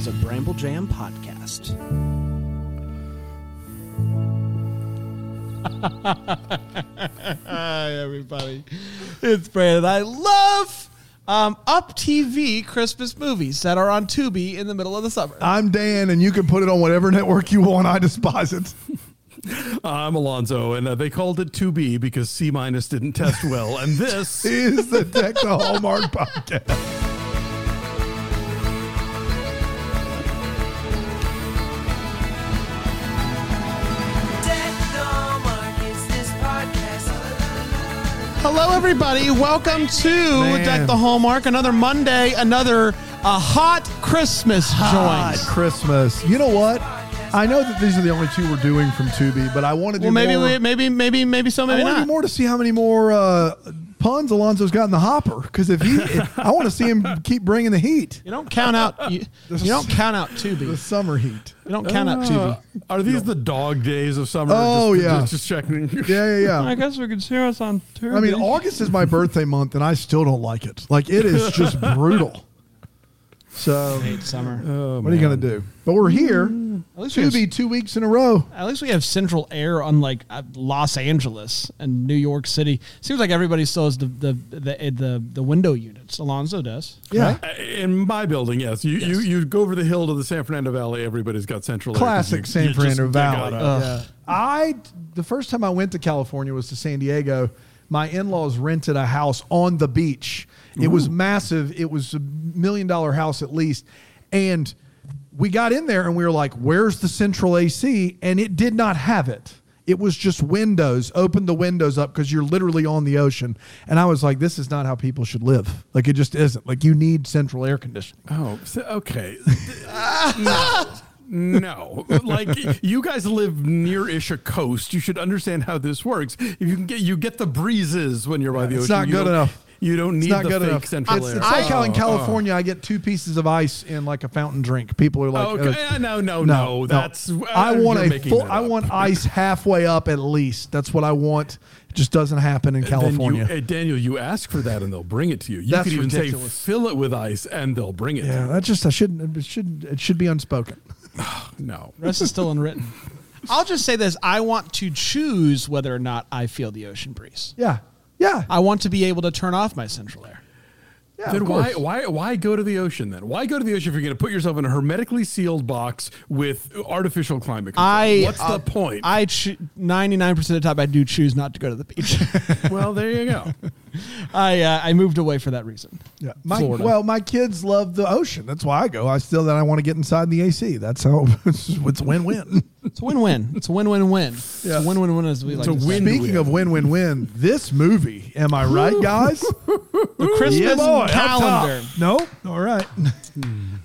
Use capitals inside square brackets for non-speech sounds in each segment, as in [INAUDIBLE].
is a Bramble Jam podcast. Hi, everybody. It's Brandon. I love um, Up TV Christmas movies that are on Tubi in the middle of the summer. I'm Dan, and you can put it on whatever network you want. I despise it. [LAUGHS] I'm Alonzo, and uh, they called it 2B because C minus didn't test well. And this [LAUGHS] is the Deck the Hallmark podcast. Hello, everybody. Welcome to Man. Deck the Hallmark. Another Monday, another a hot Christmas Hot joint. Christmas. You know what? I know that these are the only two we're doing from Tubi, but I want to do Well, maybe, more. we, maybe, maybe, maybe so, maybe I not. do more to see how many more uh, puns Alonzo's got in the hopper. Because if he, [LAUGHS] I want to see him keep bringing the heat, You don't count out. You, you don't count out the summer heat. You don't count out Uh, Tubi. are these the dog days of summer? Oh, just, yeah. just, just checking. [LAUGHS] Yeah, yeah, yeah. I guess we could see us on Tubi. I mean, August is my birthday month, and I still don't like it. Like it is just [LAUGHS] brutal. So, hate summer. Oh, what are you gonna do? But we're here. At least, we have, Tubi two weeks in a row. at least we have central air, unlike uh, Los Angeles and New York City. Seems like everybody still has the the the the, the window units. Alonzo does. Yeah. Uh, In my building, yes. You, you you go over the hill to the San Fernando Valley. Everybody's got central. air 'cause Classic San Fernando Valley. out of- Yeah. I the first time I went to California was to San Diego. My in-laws rented a house on the beach. It was massive. It was a million dollar house at least. And we got in there and we were like, "Where's the central AC?" And it did not have it. It was just windows. Open the windows up because you're literally on the ocean. And I was like, "This is not how people should live. Like it just isn't. Like you need central air conditioning." Oh, so- okay. no. No, like you guys live near-ish a coast. You should understand how this works. If you can get you get the breezes when you're by the It's ocean. It's not good enough. You don't need It's not the good fake enough. central It's, air. it's like how in Oh, California I get two pieces of ice in like a fountain drink. People are like, oh. Okay, uh, no, no, no, That's I uh, want a full. I want ice halfway up at least. That's what I want. It just doesn't happen in Then California. you, uh, Daniel, you ask for that and they'll bring it to you. You That's could even ridiculous. say fill it with ice and they'll bring it. yeah, To that just I shouldn't. It should. It should be unspoken. [SIGHS] No. rest is still unwritten. [LAUGHS] I'll just say this: I want to choose whether or not I feel the ocean breeze. Yeah, yeah, I want to be able to turn off my central air. Yeah. Then why why why go to the ocean then? Why go to the ocean if you're going to put yourself in a hermetically sealed box with artificial climate control? I What's uh, the point? I ninety nine percent of the time I do choose not to go to the beach. [LAUGHS] well, there you go. [LAUGHS] I uh, I moved away for that reason. Yeah, my, Florida. well, my kids love the ocean. That's why I go. I still that I want to get inside the AC. That's how [LAUGHS] it's win win. It's a win win. It's a win win win. It's a win win win as we like a to say. win. Speaking of win win win, this movie. Am I right, guys? The Christmas Yeah, boy, up top. calendar. No, all right. [LAUGHS]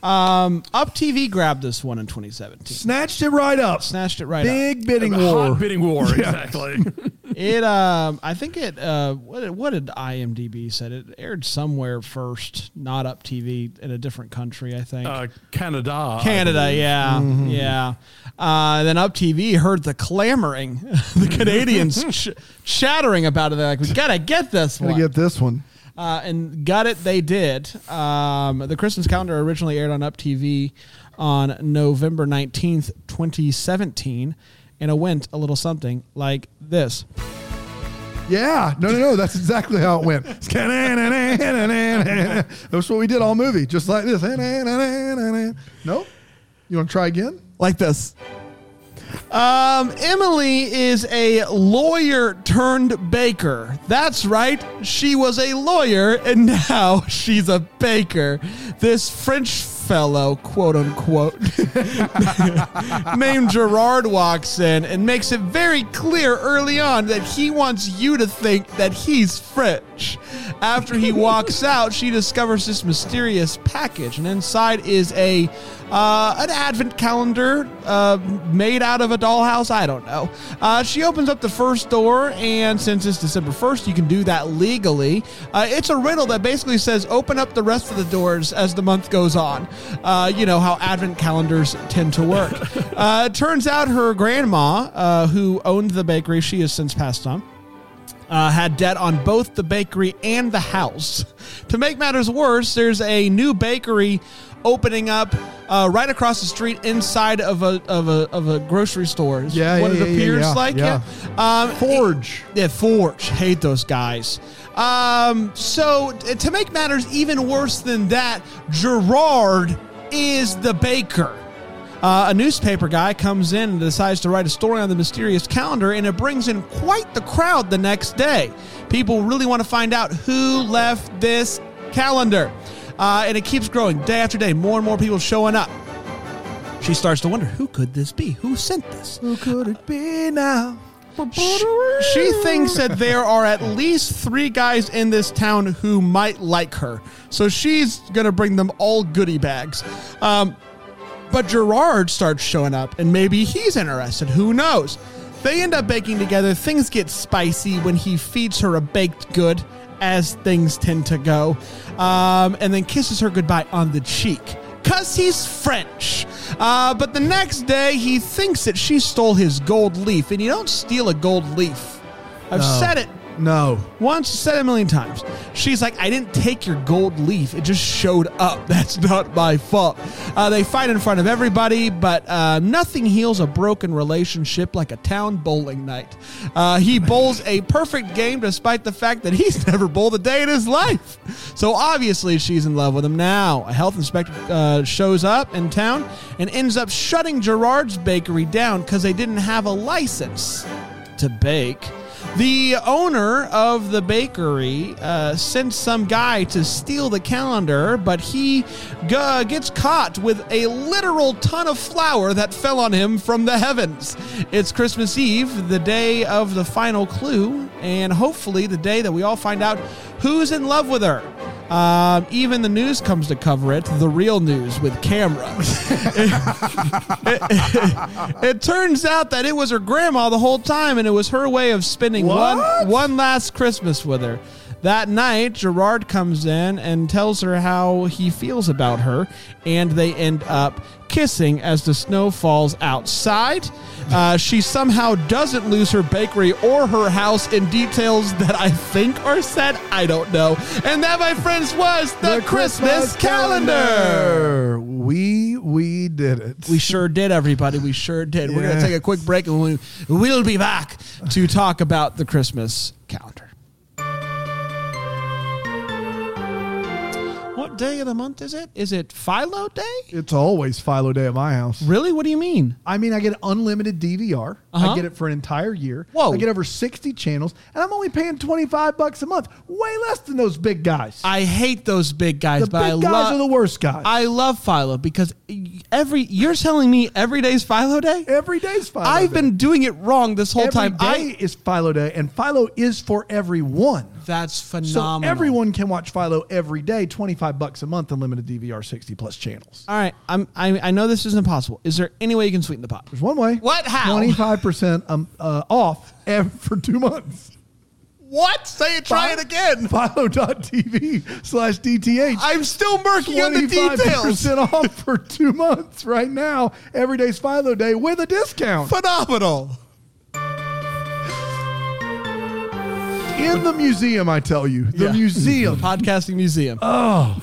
Um, Up TV grabbed this one in 2017. Snatched it right up. Snatched it right up. Big bidding war. Hot bidding war, exactly. [LAUGHS] It um I think it uh what did, what did IMDb said it aired somewhere first, not up TV in a different country, I think. uh, Canada. I Canada, believe. yeah, yeah. Uh, then Up TV heard the clamoring, [LAUGHS] the Canadians ch- chattering about it. They're like, "We gotta get this one." Gotta get this one. Uh, and got it. They did. Um, the Christmas calendar originally aired on Up TV on November nineteenth, twenty seventeen, and it went a little something like this. Yeah, no, no, no. That's exactly how it went. [LAUGHS] That's what we did all movie, just like this. [LAUGHS] Nope. You want to try again? like this. Um, Emily is a lawyer turned baker. That's right. She was a lawyer and [LAUGHS] now she's a baker. This French fellow, quote unquote, [LAUGHS] named Gerard walks in and makes it very clear early on that he wants you to think that he's French. After he walks [LAUGHS] out, she discovers this mysterious package, and inside is a uh, an advent calendar uh, made out of a dollhouse. I don't know. Uh, she opens up the first door, and since it's December 1st, you can do that legally. Uh, it's a riddle that basically says open up the rest of the doors as the month goes on. Uh, you know how advent calendars tend to work. [LAUGHS] uh, turns out her grandma, uh, who owned the bakery, she has since passed on uh, had debt on both the bakery and the house. [LAUGHS] To make matters worse, there's a new bakery opening up uh, right across the street inside of a of a of a grocery store. is Yeah, what yeah, it yeah, appears yeah, like. yeah. Um, Forge. yeah, Forge. Hate those guys. Um, so to make matters even worse than that, Gerard is the baker. Uh, a newspaper guy comes in and decides to write a story on the mysterious calendar, and it brings in quite the crowd the next day. People really want to find out who left this calendar. Uh, and it keeps growing day after day, more and more people showing up. She starts to wonder who could this be? Who sent this? Who could it be now? She thinks that there are at least three guys in this town who might like her. So she's going to bring them all goodie bags. Um, but Gerard starts showing up, and maybe he's interested. Who knows? They end up baking together. Things get spicy when he feeds her a baked good, as things tend to go, um, and then kisses her goodbye on the cheek. Because he's French. Uh, but the next day, he thinks that she stole his gold leaf, and you don't steal a gold leaf. I've No. said it No. once, said it a million times. She's like, I didn't take your gold leaf. It just showed up. [LAUGHS] That's not my fault. Uh, they fight in front of everybody, but uh, nothing heals a broken relationship like a town bowling night. Uh, he [LAUGHS] bowls a perfect game despite the fact that he's [LAUGHS] never bowled a day in his life. So obviously she's in love with him now. A health inspector uh, shows up in town and ends up shutting Gerard's bakery down because they didn't have a license to bake. The owner of the bakery uh, sent some guy to steal the calendar, but he g- gets caught with a literal ton of flour that fell on him from the heavens. It's Christmas Eve, the day of the final clue, and hopefully the day that we all find out who's in love with her. Um, even the news comes to cover it, the real news with camera. [LAUGHS] it turns out that it was her grandma the whole time, and it was her way of spending one one last Christmas with her. That night, Gerard comes in and tells her how he feels about her, and they end up kissing as the snow falls outside. Uh, she somehow doesn't lose her bakery or her house in details that I think are said. I don't know. And that, my friends, was the, Christmas, calendar. We we did it. We sure did, everybody. We sure did. We're going to take a quick break and we, we'll be back to talk about the Christmas calendar. What day of the month is it? Is it Philo Day? It's always Philo Day at my house. Really? What do you mean? I mean, I get unlimited DVR. Uh-huh. I get it for an entire year. Whoa. I get over 60 channels, and I'm only paying 25 bucks a month. Way less than those big guys. I hate those big guys, the but big I guys love are the worst guys. I love Philo because every you're telling me every day's Philo Day? Every day's Philo I've Day. been doing it wrong this whole Every time. day I is Philo Day, and Philo is for everyone. That's phenomenal. So everyone can watch Philo every day, 25 bucks a month, unlimited DVR, 60 plus channels. All right, I'm I, I know this isn't impossible. Is there any way you can sweeten the pot? There's one way. What? How? 25% um, uh, off [LAUGHS] for two months. What? Say it. Try it again. Philo.tv slash DTH. I'm still murky on the details. 25% off for two months right now. Every day's Philo Day with a discount. Phenomenal. In the museum, I tell you. The Yeah. museum. [LAUGHS] Podcasting museum. Oh,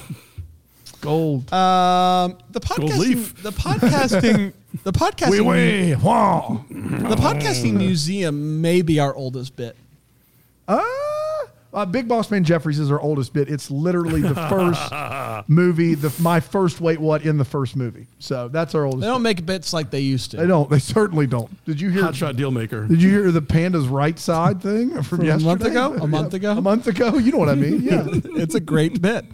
gold. Um, the podcasting, leaf. the podcasting, [LAUGHS] the podcasting, Wee wee. Wow. the podcasting museum may be our oldest bit. Uh, Big Boss Man Jeffries is our oldest bit. It's literally the [LAUGHS] first movie, the my first wait what in the first movie. So that's our oldest. They don't make bits like they used to. They don't. They certainly don't. Did you hear? Hotshot deal maker. Did you hear the panda's right side thing from, From a month ago? A month [LAUGHS] ago? A month ago. You know what I mean? Yeah. [LAUGHS] it's a great bit.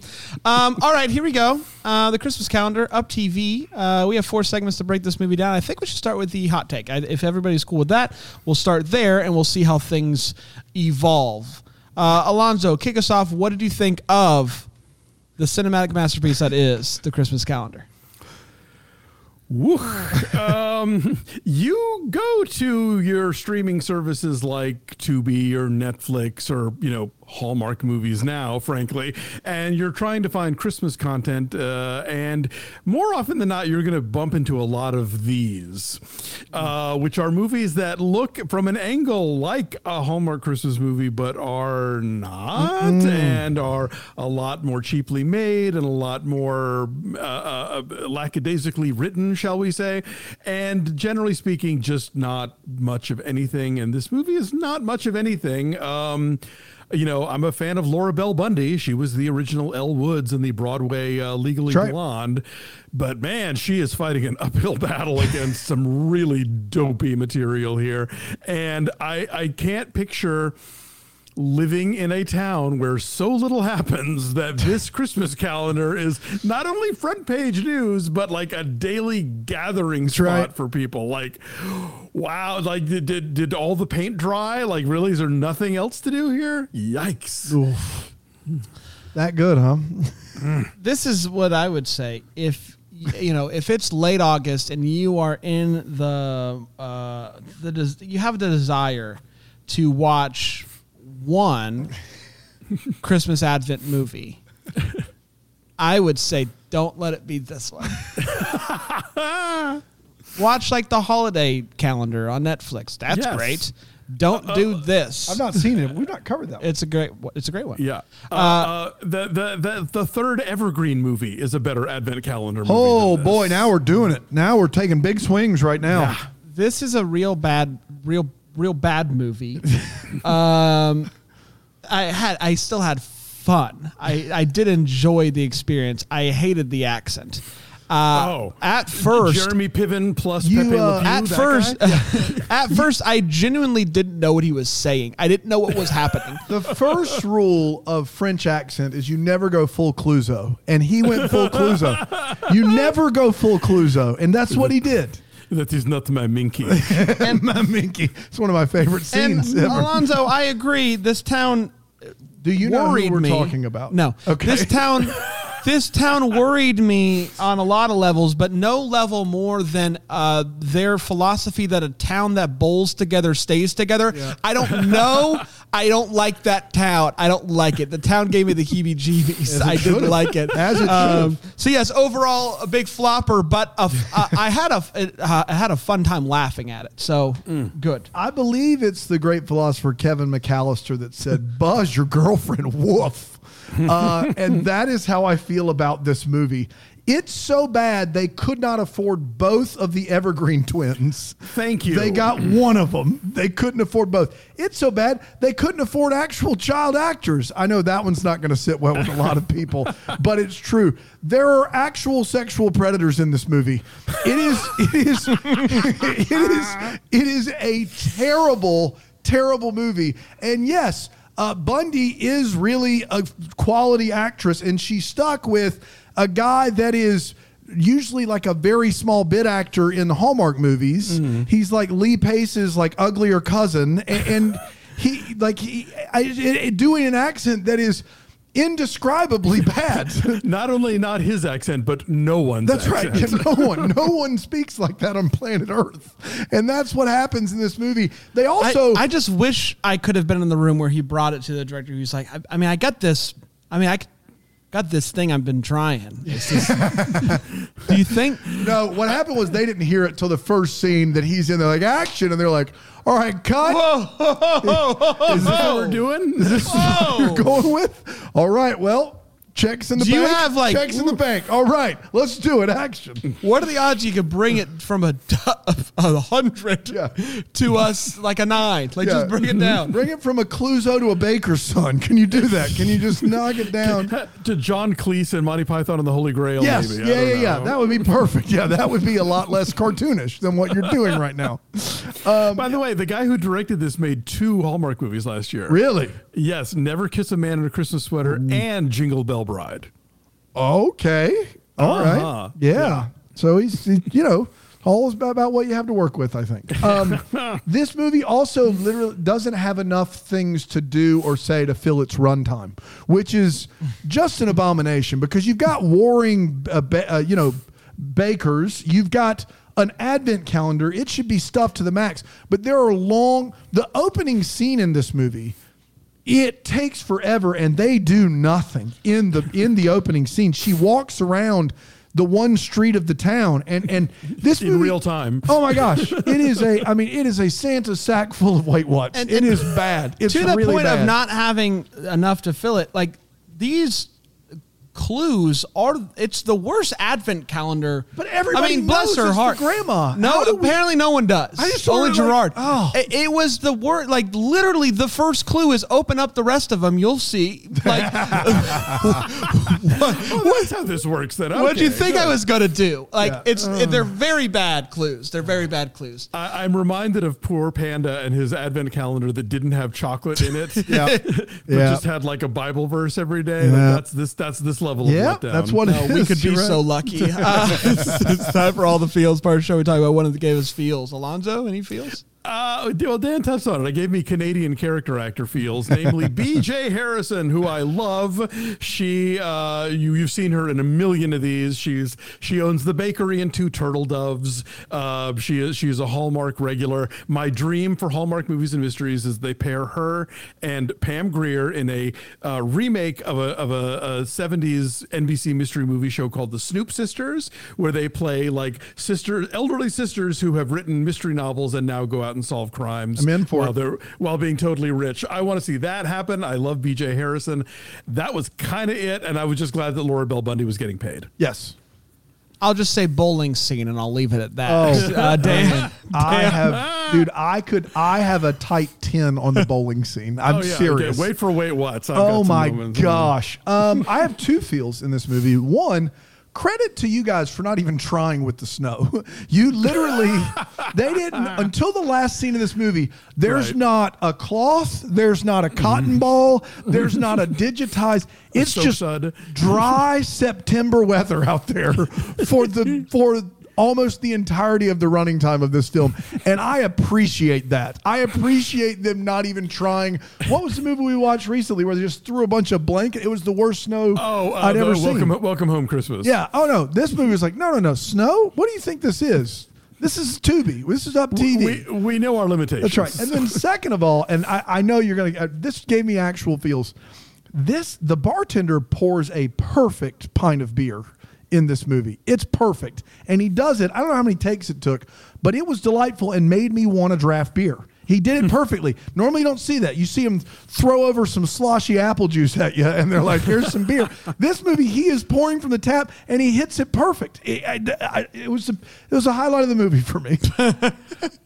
Um, all right, here we go. Uh, the Christmas calendar, Up TV. Uh, we have four segments to break this movie down. I think we should start with the hot take. I, if everybody's cool with that, we'll start there and we'll see how things evolve. Uh, Alonzo, kick us off. What did you think of the cinematic masterpiece that is the Christmas calendar? [LAUGHS] Um, you go to your streaming services like Tubi or Netflix or you know Hallmark movies now, frankly, and you're trying to find Christmas content, uh, and more often than not, you're going to bump into a lot of these, uh, which are movies that look from an angle like a Hallmark Christmas movie, but are not, and are a lot more cheaply made and a lot more uh, uh, lackadaisically written, shall we say, and generally speaking, just not much of anything. And this movie is not much of anything. Um, you know, I'm a fan of Laura Bell Bundy. She was the original Elle Woods in the Broadway uh, Legally That's right. Blonde. But man, she is fighting an [LAUGHS] uphill battle against some really dopey material here. And I, I can't picture living in a town where so little happens that this [LAUGHS] Christmas calendar is not only front page news, but like a daily gathering spot right. for people. Like, wow, like did, did did all the paint dry? Like, really, is there nothing else to do here? Yikes! Oof. That good, huh? [LAUGHS] this is what I would say if you know if it's late August and you are in the uh, the des- you have the desire to watch one [LAUGHS] Christmas Advent movie, I would say don't let it be this one. [LAUGHS] Watch like the holiday calendar on Netflix. That's Yes. great. Don't do this. I've not seen it. We've not covered that. One. It's a great. It's a great one. Yeah, uh, uh, the, the the the third Evergreen movie is a better Advent calendar. Movie Oh than this. boy, now we're doing it. Now we're taking big swings right now. Yeah. this is a real bad real real bad movie [LAUGHS] um i had i still had fun i i did enjoy the experience i hated the accent uh Oh. at first Jeremy Piven plus You, Pepe uh, Le Pew, at that first guy? [LAUGHS] at first i genuinely didn't know what he was saying i didn't know what was happening [LAUGHS] The first rule of French accent is you never go full Clouseau, and he went full Clouseau. You never go full Clouseau, and that's what he did. that is not my minky. [LAUGHS] And my Minky, it's one of my favorite and scenes ever. alonzo i agree this town Do you know who we're me. talking about? No. Okay. This town this town worried me on a lot of levels, but no level more than uh, their philosophy that a town that bowls together stays together. I don't know. I don't like that town. I don't like it. The town gave me the heebie-jeebies. I didn't should've. like it. As it Um, should've. so yes, overall a big flopper, but a f- uh, I had a uh, I had a fun time laughing at it. So good. I believe it's the great philosopher Kevin McAllister that said, "Buzz your girlfriend, woof," [LAUGHS] uh, and that is how I feel about this movie. It's so bad they could not afford both of the Evergreen [LAUGHS] twins. Thank you. They got [CLEARS THROAT] one of them. They couldn't afford both. It's so bad they couldn't afford actual child actors. I know that one's not going to sit well with a lot of people, [LAUGHS] but it's true. There are actual sexual predators in this movie. It is it is it is it is a terrible terrible movie. And yes, uh, Bundy is really a quality actress, and she's stuck with a guy that is usually like a very small bit actor in the Hallmark movies. He's like Lee Pace's like uglier cousin, and, and [LAUGHS] he like he I, I- doing an accent that is indescribably [LAUGHS] bad. Not only not his accent, but no one's. That's right. [LAUGHS] No one, no [LAUGHS] one speaks like that on planet Earth, and that's what happens in this movie. They also, I, I just wish I could have been in the room where he brought it to the director. Was like, I, I mean, I got this. I mean, I got this thing I've been trying. Just- do you think? no. What happened was they didn't hear it till the first scene that he's in. They're like action, and they're like, "All right, cut." Is this what we're doing? Is this what you're going with? All right. Well, checks in the Do you bank. have, like- checks in the bank? All right. Let's do it. Action. What are the odds you could bring it from a, a hundred Yeah. to us like a nine? Like Yeah. just bring it down. Bring it from a Clouseau to a baker's son. Can you do that? Can you just knock it down? [LAUGHS] to John Cleese and Monty Python and the Holy Grail. Yes, maybe. I yeah, don't yeah, yeah. That would be perfect. Yeah, that would be a lot less cartoonish than what you're doing right now. Um, By the way, the guy who directed this made two Hallmark movies last year. Really? Yes, Never Kiss a Man in a Christmas Sweater mm. and Jingle Bell Bride. Okay. All right. Uh-huh. Yeah. So he's, he- you know, all is about, about what you have to work with, I think. Um, [LAUGHS] this movie also literally doesn't have enough things to do or say to fill its runtime, which is just an abomination because you've got warring, uh, ba- uh, you know, bakers. You've got an advent calendar. It should be stuffed to the max. But there are long, the opening scene in this movie it takes forever and they do nothing in the in the opening scene she walks around the one street of the town and and this [LAUGHS] In movie- real time. [LAUGHS] oh my gosh it is a i mean it is a santa sack full of white wats And- it and is bad it's to the really point bad. of not having enough to fill it. Like these clues are it's the worst advent calendar. But everybody I mean, bless knows her it's heart. grandma. No, How do we- apparently no one does. I just only sort like- Gerard. oh. It, it was the word like literally the first clue is open up the rest of them. You'll see. Like [LAUGHS] [LAUGHS] Oh, that's how this works then. what do you think good. I was gonna do? Like Yeah. it's they're uh. very bad clues. They're very bad clues. I, I'm reminded of poor Panda and his advent calendar that didn't have chocolate in it. [LAUGHS] Yeah. but Yeah. just had like a Bible verse every day. Like, Yeah. that's this. That's this level yeah letdown. that's what No, it we is. could be You're right. so lucky. Uh, it's, [LAUGHS] [LAUGHS] it's time for all the feels part of the show. We talk about one of the gave us feels. Alonzo, any feels? Uh, well, Dan touched on it. I gave me Canadian character actor feels, namely [LAUGHS] B.J. Harrison, who I love. She, uh, you, you've seen her in a million of these. She's she owns the bakery and two turtle doves. Uh, she is she is a Hallmark regular. My dream for Hallmark movies and mysteries is they pair her and Pam Grier in a uh, remake of a of a, a 70s NBC mystery movie show called The Snoop Sisters, where they play like sister elderly sisters who have written mystery novels and now go out and solve crimes. I'm in for while it. they're while being totally rich. I want to see that happen. I love BJ Harrison. That was kind of it, and I was just glad that Laura Bell Bundy was getting paid. yes I'll just say bowling scene, and I'll leave it at that. Oh, [LAUGHS] uh, Dan. [LAUGHS] I have, [LAUGHS] dude. I could. I have a tight ten on the bowling scene. I'm oh yeah, serious. Okay, wait for wait what's. I've oh got some my gosh. Um, I have two feels in this movie. One, credit to you guys for not even trying with the snow. [LAUGHS] You literally, [LAUGHS] they didn't until the last scene of this movie. There's Right. not a cloth. There's not a cotton mm. ball. [LAUGHS] There's not a digitized. It's soap just sud. dry September weather out there for the for almost the entirety of the running time of this film. And I appreciate that. I appreciate them not even trying. What was the movie we watched recently where they just threw a bunch of blanket? It was the worst snow Oh, uh, I'd ever seen. welcome, welcome home Christmas. Yeah. Oh no. This movie was like, no, no, no. Snow? What do you think this is? This is Tubi. This is up TV. we we know our limitations. That's right. And then [LAUGHS] second of all, and I, I know you're gonna. Uh, this gave me actual feels. This the bartender pours a perfect pint of beer in this movie. It's perfect, and he does it. I don't know how many takes it took, but it was delightful and made me want to draft beer. He did it perfectly. Normally, you don't see that. You see him throw over some sloshy apple juice at you, and they're like, "Here's some beer." [LAUGHS] This movie, he is pouring from the tap, and he hits it perfect. It, I- I- it was a, it was a highlight of the movie for me. [LAUGHS]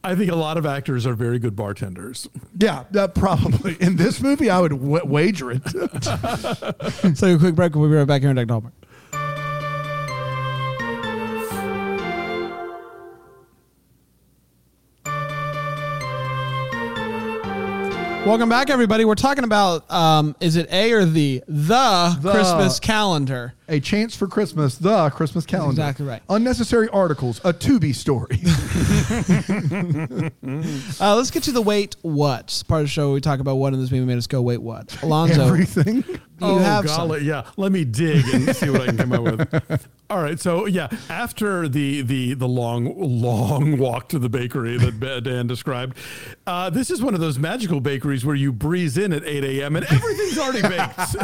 I think a lot of actors are very good bartenders. Yeah, uh, probably. In this movie, I would w- wager it. Let's [LAUGHS] take a quick break. And we'll be right back here in Dr. Hallmark. Welcome back, everybody. We're talking about um, is it A or the the, The. Christmas calendar? A Chance for Christmas, the Christmas calendar. exactly right. Unnecessary articles, a Tubi story. [LAUGHS] [LAUGHS] Uh, let's get to the wait what part of the show. Where we talk about what in this movie made us go wait what. Alonzo, Everything. You oh, have golly, some. yeah. Let me dig and see what I can come up with. [LAUGHS] All right, so yeah, after the the the long long walk to the bakery that [LAUGHS] Dan described, uh, this is one of those magical bakeries where you breeze in at eight a.m. and everything's already [LAUGHS] baked.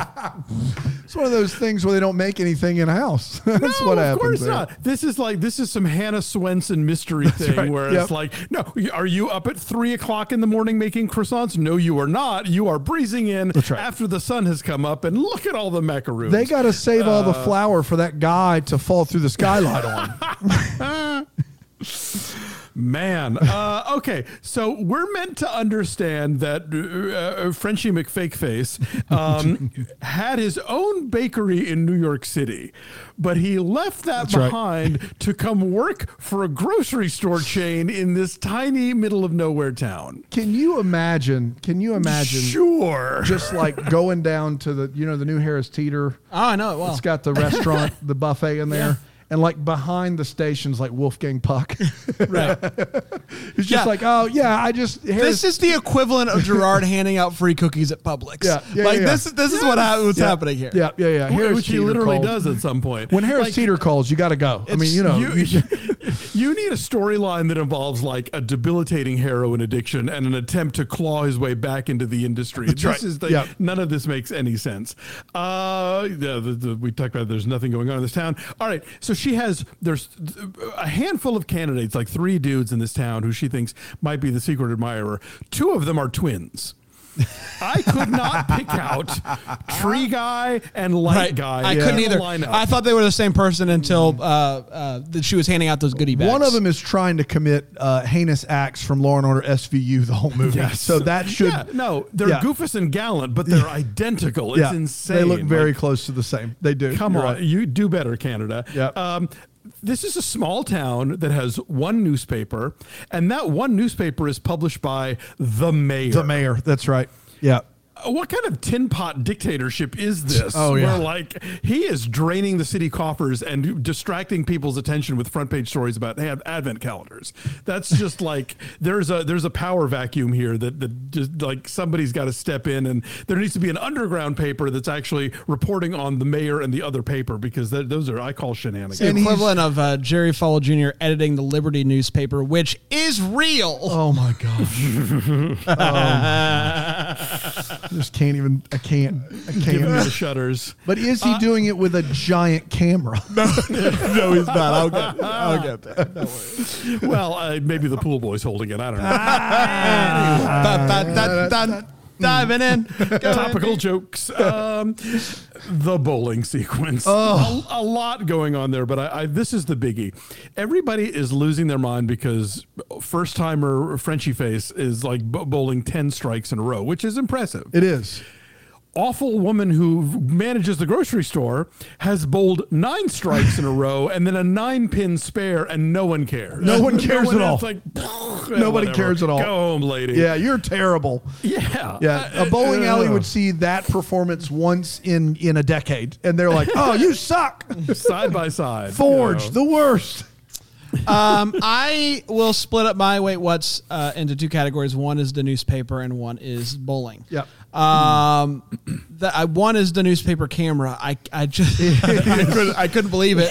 It's one of those things where they don't make anything in house. That's no, what of happens. course there. not. This is like this is some Hannah Swensen mystery thing right. where Yep. it's like, no, are you up at three o'clock in the morning making croissants? No, you are not. You are breezing in right. after the sun has come up, and look at all the macaroons. They got to save all Uh, the flour for that guy to fall through the skylight on. [LAUGHS] [LAUGHS] Man, uh, [LAUGHS] okay, so we're meant to understand that uh, uh, Frenchie McFakeface um, [LAUGHS] had his own bakery in New York City, but he left that That's right. behind to come work for a grocery store chain in this tiny middle of nowhere town. Can you imagine? Can you imagine? Sure. Just like going down to the, you know, the new Harris Teeter. Oh, I know it well. It's got the restaurant, [LAUGHS] the buffet in there. Yeah. And like behind the stations, like Wolfgang Puck. [LAUGHS] right. [LAUGHS] He's just Yeah. like, oh yeah, I just Harris, This is the equivalent of Gerard [LAUGHS] handing out free cookies at Publix. Yeah, yeah, like yeah, this. is This is what hap- what's Yeah. happening here. Yeah, yeah, yeah. Harris Which he literally called. does at some point. When Harris Like, Teeter calls, you got to go. I mean, you know, you, you- You need a storyline that involves like a debilitating heroin addiction and an attempt to claw his way back into the industry. this right. is the, Yep. none of this makes any sense. Uh, yeah, the, the, we talked about there's nothing going on in this town. All right, so she has there's a handful of candidates, like three dudes in this town who she thinks might be the secret admirer. Two of them are twins. I could not pick out tree guy and light Right. guy. I in couldn't a either. lineup. I thought they were the same person until uh, uh, that she was handing out those goodie bags. One of them is trying to commit uh, heinous acts from Law and Order SVU the whole movie. Yes. So that should Yeah, no, they're Yeah. Goofus and Gallant, but they're identical. It's yeah, insane. They look very Like, close to the same. They do. come You're on, right. you do better, Canada. Yep. Um, this is a small town that has one newspaper, and that one newspaper is published by the mayor. The mayor. That's right. Yeah. What kind of tin pot dictatorship is this? Oh, yeah. Where like he is draining the city coffers and distracting people's attention with front page stories about ad- advent calendars. That's just [LAUGHS] like there's a there's a power vacuum here that that just like somebody's got to step in and there needs to be an underground paper that's actually reporting on the mayor and the other paper because that, those are I call shenanigans. the And equivalent of uh, Jerry Falwell Jr. editing the Liberty newspaper, which is real. Oh my gosh. [LAUGHS] Um, just can't even. I can't. I Giving me the can't. shutters. But is he uh, doing it with a giant camera? [LAUGHS] no, no, he's not. I'll get. I'll [LAUGHS] get. Don't worry. Well, uh, maybe the pool boy's holding it. I don't know. Ah. Ah. Dun, dun, dun. Diving in. [LAUGHS] Topical in. jokes. Um, the bowling sequence. A, a lot going on there, but I, I, this is the biggie. Everybody is losing their mind because first timer Frenchy Face is like bowling 10 strikes in a row, which is impressive. It is. Awful woman who manages the grocery store has bowled nine strikes in a [LAUGHS] row and then a nine pin spare, and no one cares. No one [LAUGHS] cares at all. It's like, Nobody whatever. cares at all. Go home, lady. Yeah, you're terrible. Yeah. Yeah, Uh, a bowling alley uh, would see that performance once in in a decade, and they're like, "Oh, you [LAUGHS] suck, side by side. Forge, you know. the worst." Um, I will split up my wait what's uh, into two categories. One is the newspaper, and one is bowling. Yep. Um, the, I, one is the newspaper camera. I I just [LAUGHS] I, couldn't, I couldn't believe it.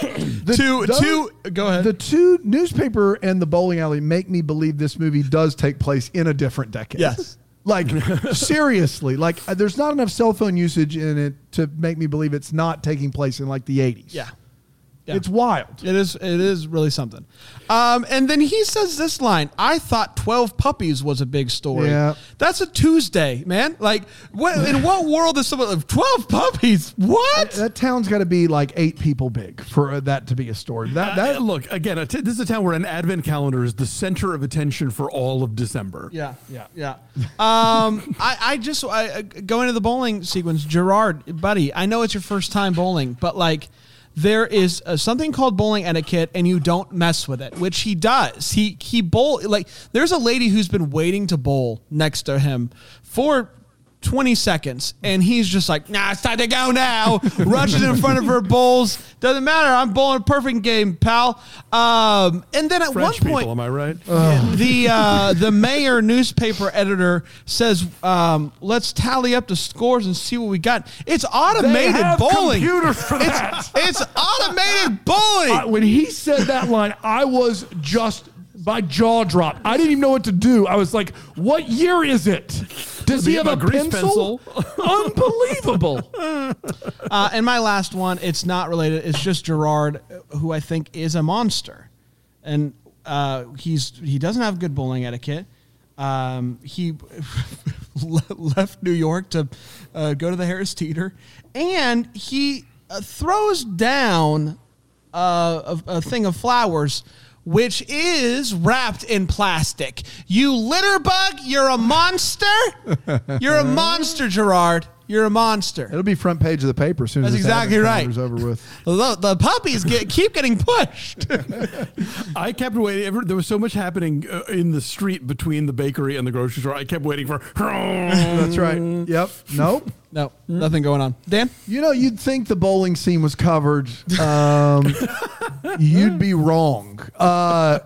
two those- two. Go ahead. The two newspaper and the bowling alley make me believe this movie does take place in a different decade. Yes. Like [LAUGHS] seriously, like uh, there's not enough cell phone usage in it to make me believe it's not taking place in like the 80s. yeah. Yeah. It's wild. It is. It is really something. Um, and then he says this line: "I thought Twelve Puppies was a big story. Yeah. That's a Tuesday, man. Like, what? In what world is someone of Twelve Puppies? What? That town's got to be like eight people big for that to be a story. That Uh, look again. t- This is a town where an advent calendar is the center of attention for all of December. Yeah, yeah, yeah. [LAUGHS] Um, I, I just I, uh, going to the bowling sequence, Gerard, buddy. I know it's your first time bowling, but like, there is uh something called bowling etiquette, and you don't mess with it, which he does. He he bowl like there's a lady who's been waiting to bowl next to him for. 20 seconds and he's just like nah it's time to go now [LAUGHS] rushes in front of her bowls doesn't matter i'm bowling a perfect game pal um and then at French one point people, am I right? the uh, the mayor newspaper editor says, um, "Let's tally up the scores and see what we got." It's automated bowling. computers for it's, that. it's automated bowling. I- when he said that line, I was just my jaw dropped. I didn't even know what to do. I was like, "What year is it? Does he Have have a a grease pencil? [LAUGHS] Unbelievable!" [LAUGHS] Uh, and my last one, it's not related. It's just Gerard, who I think is a monster, and uh, he's he doesn't have good bowling etiquette. Um, he [LAUGHS] left New York to uh, go to the Harris Teeter, and he uh, throws down uh, a, a thing of flowers. Which is wrapped in plastic. You litter bug, you're a monster. You're a [LAUGHS] monster, Gerard. You're a monster. It'll be front page of the paper as soon as That's this exactly advent right. calendar's over with. [LAUGHS] The, the puppies get keep getting pushed. [LAUGHS] I kept waiting. Ever, there was so much happening uh, in the street between the bakery and the grocery store. I kept waiting for. That's right. Yep. Nope. no, nothing going on. Dan, You know, you'd think the bowling scene was covered. Um, you'd be wrong. Uh,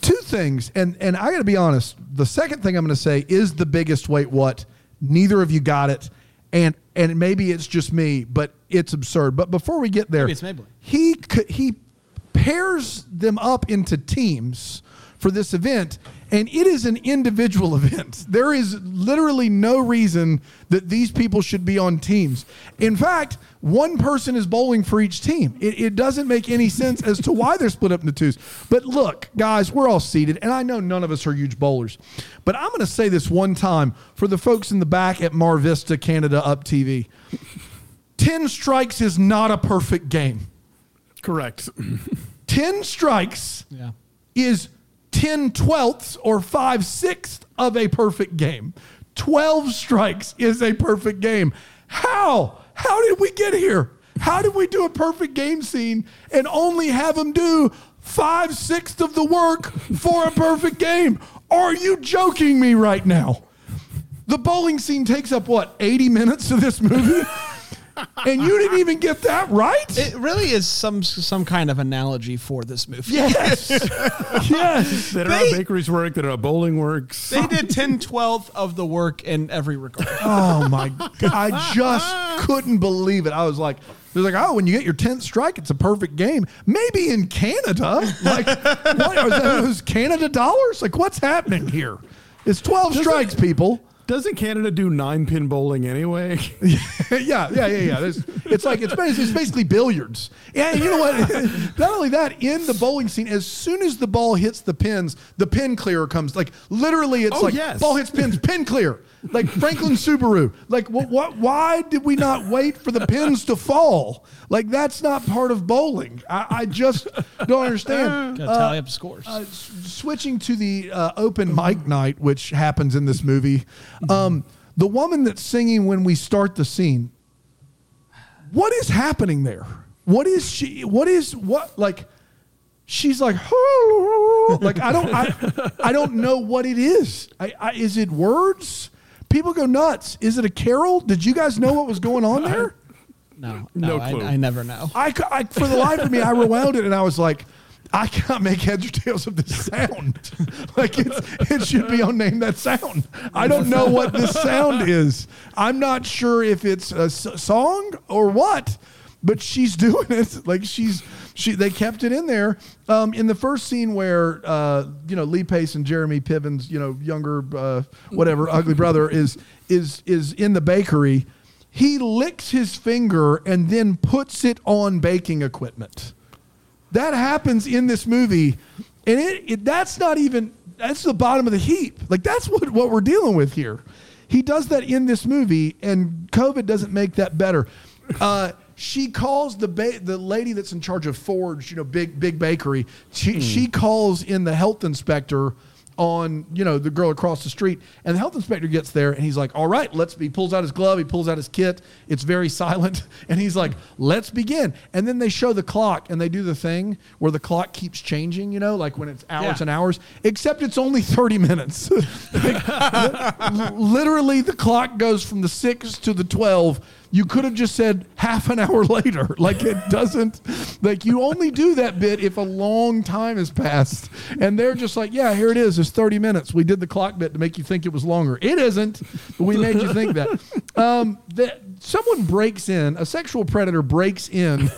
two things, and and I got to be honest. The second thing I'm going to say is the biggest. Wait, what? Neither of you got it, and and maybe it's just me, but it's absurd. But before we get there, Maybe it's Maybelline. he could he pairs them up into teams for this event, and it is an individual [LAUGHS] event. There is literally no reason that these people should be on teams. In fact, one person is bowling for each team. It, it doesn't make any sense as to why they're split up into twos. But look, guys, we're all seated, and I know none of us are huge bowlers. But I'm going to say this one time for the folks in the back at Mar Vista Canada Up TV 10 strikes is not a perfect game. Correct. 10 strikes Yeah. is 10 twelfths or 5 sixths of a perfect game. 12 strikes is a perfect game. How? How did we get here? How did we do a perfect game scene and only have them do five sixths of the work for a perfect game? Are you joking me right now? The bowling scene takes up what, 80 minutes of this movie? And you didn't even get that right? It really is some some kind of analogy for this movie. yes. [LAUGHS] yes. They don't know They- bakeries work. They don't bowling works. They did 10 12th of the work in every regard. [LAUGHS] Oh my god! I just couldn't believe it. I was like, they're like, oh, when you get your tenth strike, it's a perfect game. Maybe in Canada, like, what are those Canada dollars? Like, what's happening here? It's twelve strikes, people. Doesn't Canada do nine pin bowling anyway? [LAUGHS] yeah, yeah, yeah, yeah. There's, it's like it's basically, it's basically billiards. And you know what? [LAUGHS] Not only that, in the bowling scene, as soon as the ball hits the pins, the pin clearer comes. Like literally, it's Oh, like yes. ball hits pins, pin clear. Like Franklin Subaru. Like what? What? Why did we not wait for the pins to fall? Like that's not part of bowling. I, I just don't understand. [LAUGHS] Gotta tally up scores. Uh, s- switching to the uh, open mic night, which happens in this movie, um, the woman that's singing when we start the scene, what is happening there? What is she? What is what like? She's like, [LAUGHS] like I don't, I, I don't know what it is. I, I, is it words? People go nuts. Is it a carol? Did you guys know what was going on [LAUGHS] there? no, no no, I, clue. I never know. I, c- I- for the life of me, I rewound it and I was like, I cannot make heads or tails of this sound. [LAUGHS] like it's, it should be on name that sound. I don't know what this sound is. I'm not sure if it's a s- song or what, but she's doing it. [LAUGHS] Like she's she. They kept it in there. Um, in the first scene where uh, you know Lee Pace and Jeremy Piven's you know younger uh, whatever ugly brother is is is in the bakery he licks his finger and then puts it on baking equipment. That happens in this movie, and it, it that's not even that's the bottom of the heap. Like that's what what we're dealing with here. He does that in this movie, and COVID doesn't make that better. Uh, she calls the ba- the lady that's in charge of Forge, you know, big big bakery. She she calls in the health inspector on you know the girl across the street and the health inspector gets there and he's like all right let's he pulls out his glove he pulls out his kit it's very [LAUGHS] silent and he's like let's begin and then they show the clock and they do the thing where the clock keeps changing you know like when it's hours Yeah. and hours except it's only [LAUGHS] 30 minutes [LAUGHS] Like, literally the clock goes from the 6 to the 12 you could have just said half an hour [LAUGHS] later. Like it doesn't, like you only do that bit if a long time has passed. And they're just like, yeah, here it is. It's 30 minutes. We did the clock bit to make you think it was longer. It isn't, but we made you think that. [LAUGHS] Um, that someone breaks in, a sexual predator breaks in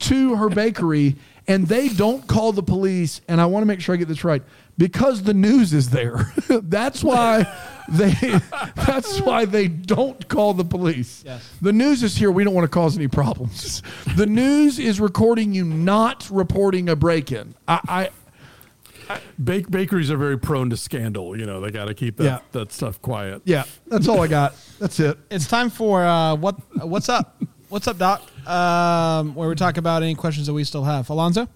to her bakery and they don't call the police. And I want to make sure I get this right because the news is there. [LAUGHS] that's why they. [LAUGHS] That's why they don't call the police. Yes. The news is here. We don't want to cause any problems. [LAUGHS] The news is recording you not reporting a break-in. I. I Bake, bakeries are very prone to scandal. You know, they got to keep that, Yeah. that stuff quiet. yeah, that's all I got. That's it. It's time for uh, what what's up? What's up, Doc? Um, where we talk about any questions that we still have. Alonzo?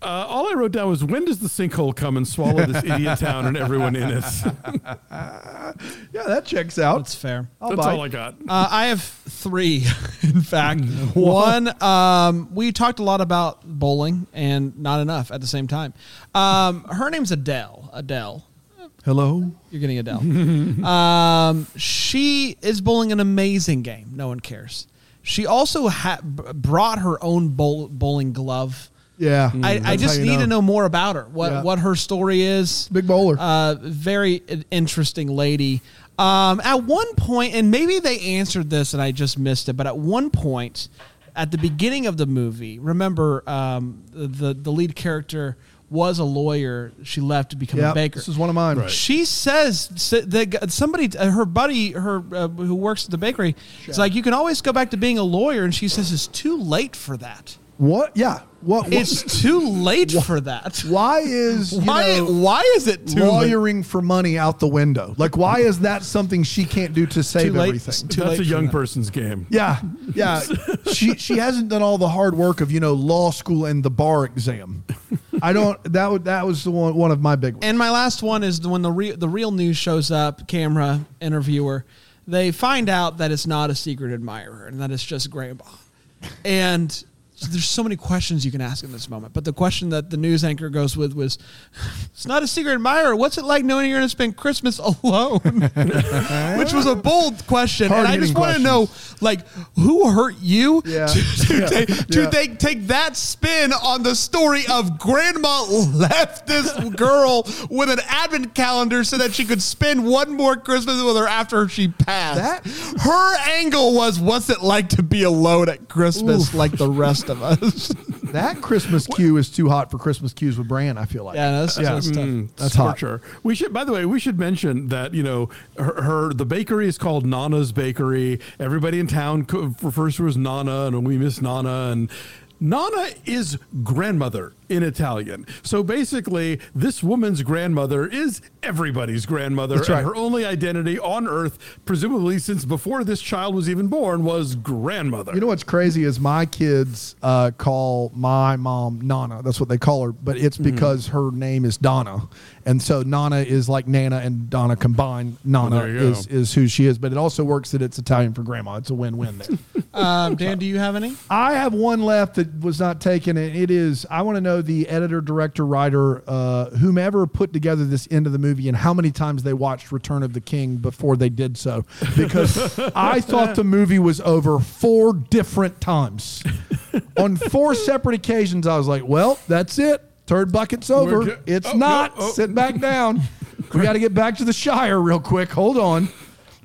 Uh, all I wrote down was when does the sinkhole come and swallow this [LAUGHS] idiot town and everyone in it? [LAUGHS] Yeah, that checks out. That's fair. I'll That's buy. all I got. Uh, I have three, [LAUGHS] in fact. One, um, we talked a lot about bowling and not enough at the same time. Um, her name's Adele. Adele. Hello. You're getting Adele. um, she is bowling an amazing game. No one cares. She also ha- brought her own bowl- bowling glove. Yeah. I, I just how you need to know more about her. What Yeah. what her story is. Big bowler. Uh, very interesting lady. Um, at one point, and maybe they answered this and I just missed it, but at one point, at the beginning of the movie, remember um, the the lead character was a lawyer. She left to become a baker. This is one of mine. Right. She says that somebody, uh, her buddy, her uh, who works at the bakery, is like, you can always go back to being a lawyer, and she says it's too late for that. What? Yeah. What? what It's too late for that. why is you Why? know, why is it too late? lawyering for money out the window? Like, why is that something she can't do to save late? everything? Too That's late a young that. person's game. Yeah, yeah. [LAUGHS] she she hasn't done all the hard work of you know law school and the bar exam. I don't. That would that was the one one of my big ones. And my last one is when the real the real news shows up, camera interviewer, they find out that it's not a secret admirer and that it's just grandma. And there's so many questions you can ask in this moment. But the question that the news anchor goes with was, [LAUGHS] "It's not a secret admirer. What's it like knowing you're going to spend Christmas [LAUGHS] alone?" [LAUGHS] Which was a bold question, and I just want to know, like, who hurt you Yeah. to, to, Yeah. take, to Yeah. take take that spin on the story of grandma left this girl with an advent calendar so that she could spend one more Christmas with her after she passed. That- her angle was, "What's it like to be alone at Christmas like the rest of us?" [LAUGHS] That Christmas cue is too hot for Christmas cues with Bran. I feel like. yeah, that's, that's. Mm, That's for hot. sure. We should, by the way, we should mention that you know her, her the bakery is called Nana's Bakery. Everybody in town co- refers to her as Nana, and we miss Nana. And Nana is grandmother in Italian. So basically, this woman's grandmother is everybody's grandmother, That's right. her only identity on Earth, presumably since before this child was even born, was grandmother. You know what's crazy is my kids uh, call my mom Nana. That's what they call her, but it's Mm-hmm. because her name is Donna, and so Nana is like Nana and Donna combined. Nana Well, is go. is who she is, but it also works that it's Italian for grandma. It's a win win there. [LAUGHS] Um, Dan, do you have any? I have one left that was not taken, and it is I want to know the editor, director, writer, uh, whomever put together this end of the movie, and how many times they watched Return of the King before they did so, because [LAUGHS] I thought the movie was over four different times. On four separate occasions, I was like, "Well, that's it. Third bucket's over. We're it's oh, not. no, oh. Sit back down. We got to get back to the Shire real quick. Hold on."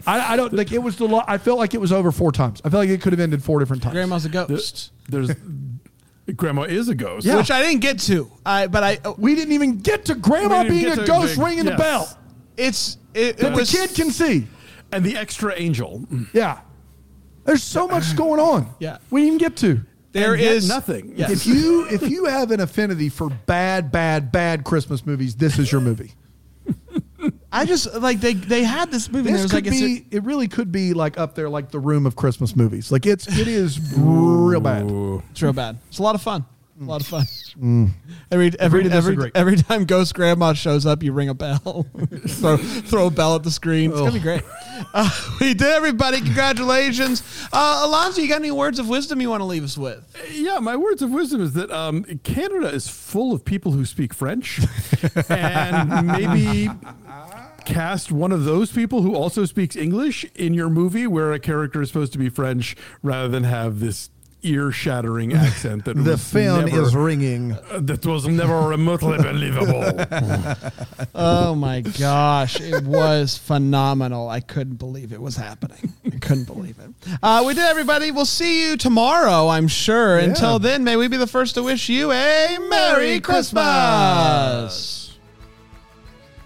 I, I don't like it was the. Lo- I felt like it was over four times. I felt like it could have ended four different times. Grandma's a ghost, There's Grandma is a ghost. Yeah. which I didn't get to. I but I oh, We didn't even get to Grandma We didn't being get a to ghost the- ringing the yes. bell it's it, that it the was kid can see. And the extra angel. Yeah, there's so much going on. Yeah. we didn't even get to. There And yet is nothing. Yes. If you if you have an affinity for bad, bad, bad Christmas movies, this is your movie. I just like they they had this movie. and This there was could like it's a- be. It really could be like up there, like the room of Christmas movies. Like it's it is real bad. It's real bad. It's a lot of fun. A lot of fun. Every every every, every time Ghost Grandma shows up, you ring a bell, [LAUGHS] throw throw a bell at the screen. It's gonna be great. Uh, [LAUGHS] we did, everybody. Congratulations, uh, Alonzo. You got any words of wisdom you want to leave us with? Yeah, my words of wisdom is that um, Canada is full of people who speak French, [LAUGHS] and maybe cast one of those people who also speaks English in your movie where a character is supposed to be French rather than have this ear-shattering [LAUGHS] accent that The was phone never- is ringing. uh, that was never remotely [LAUGHS] believable. Oh my gosh, it was phenomenal. I couldn't believe it was happening. I couldn't believe it. Uh, we did, everybody. We'll see you tomorrow, I'm sure. Until then, may we be the first to wish you a Merry Christmas.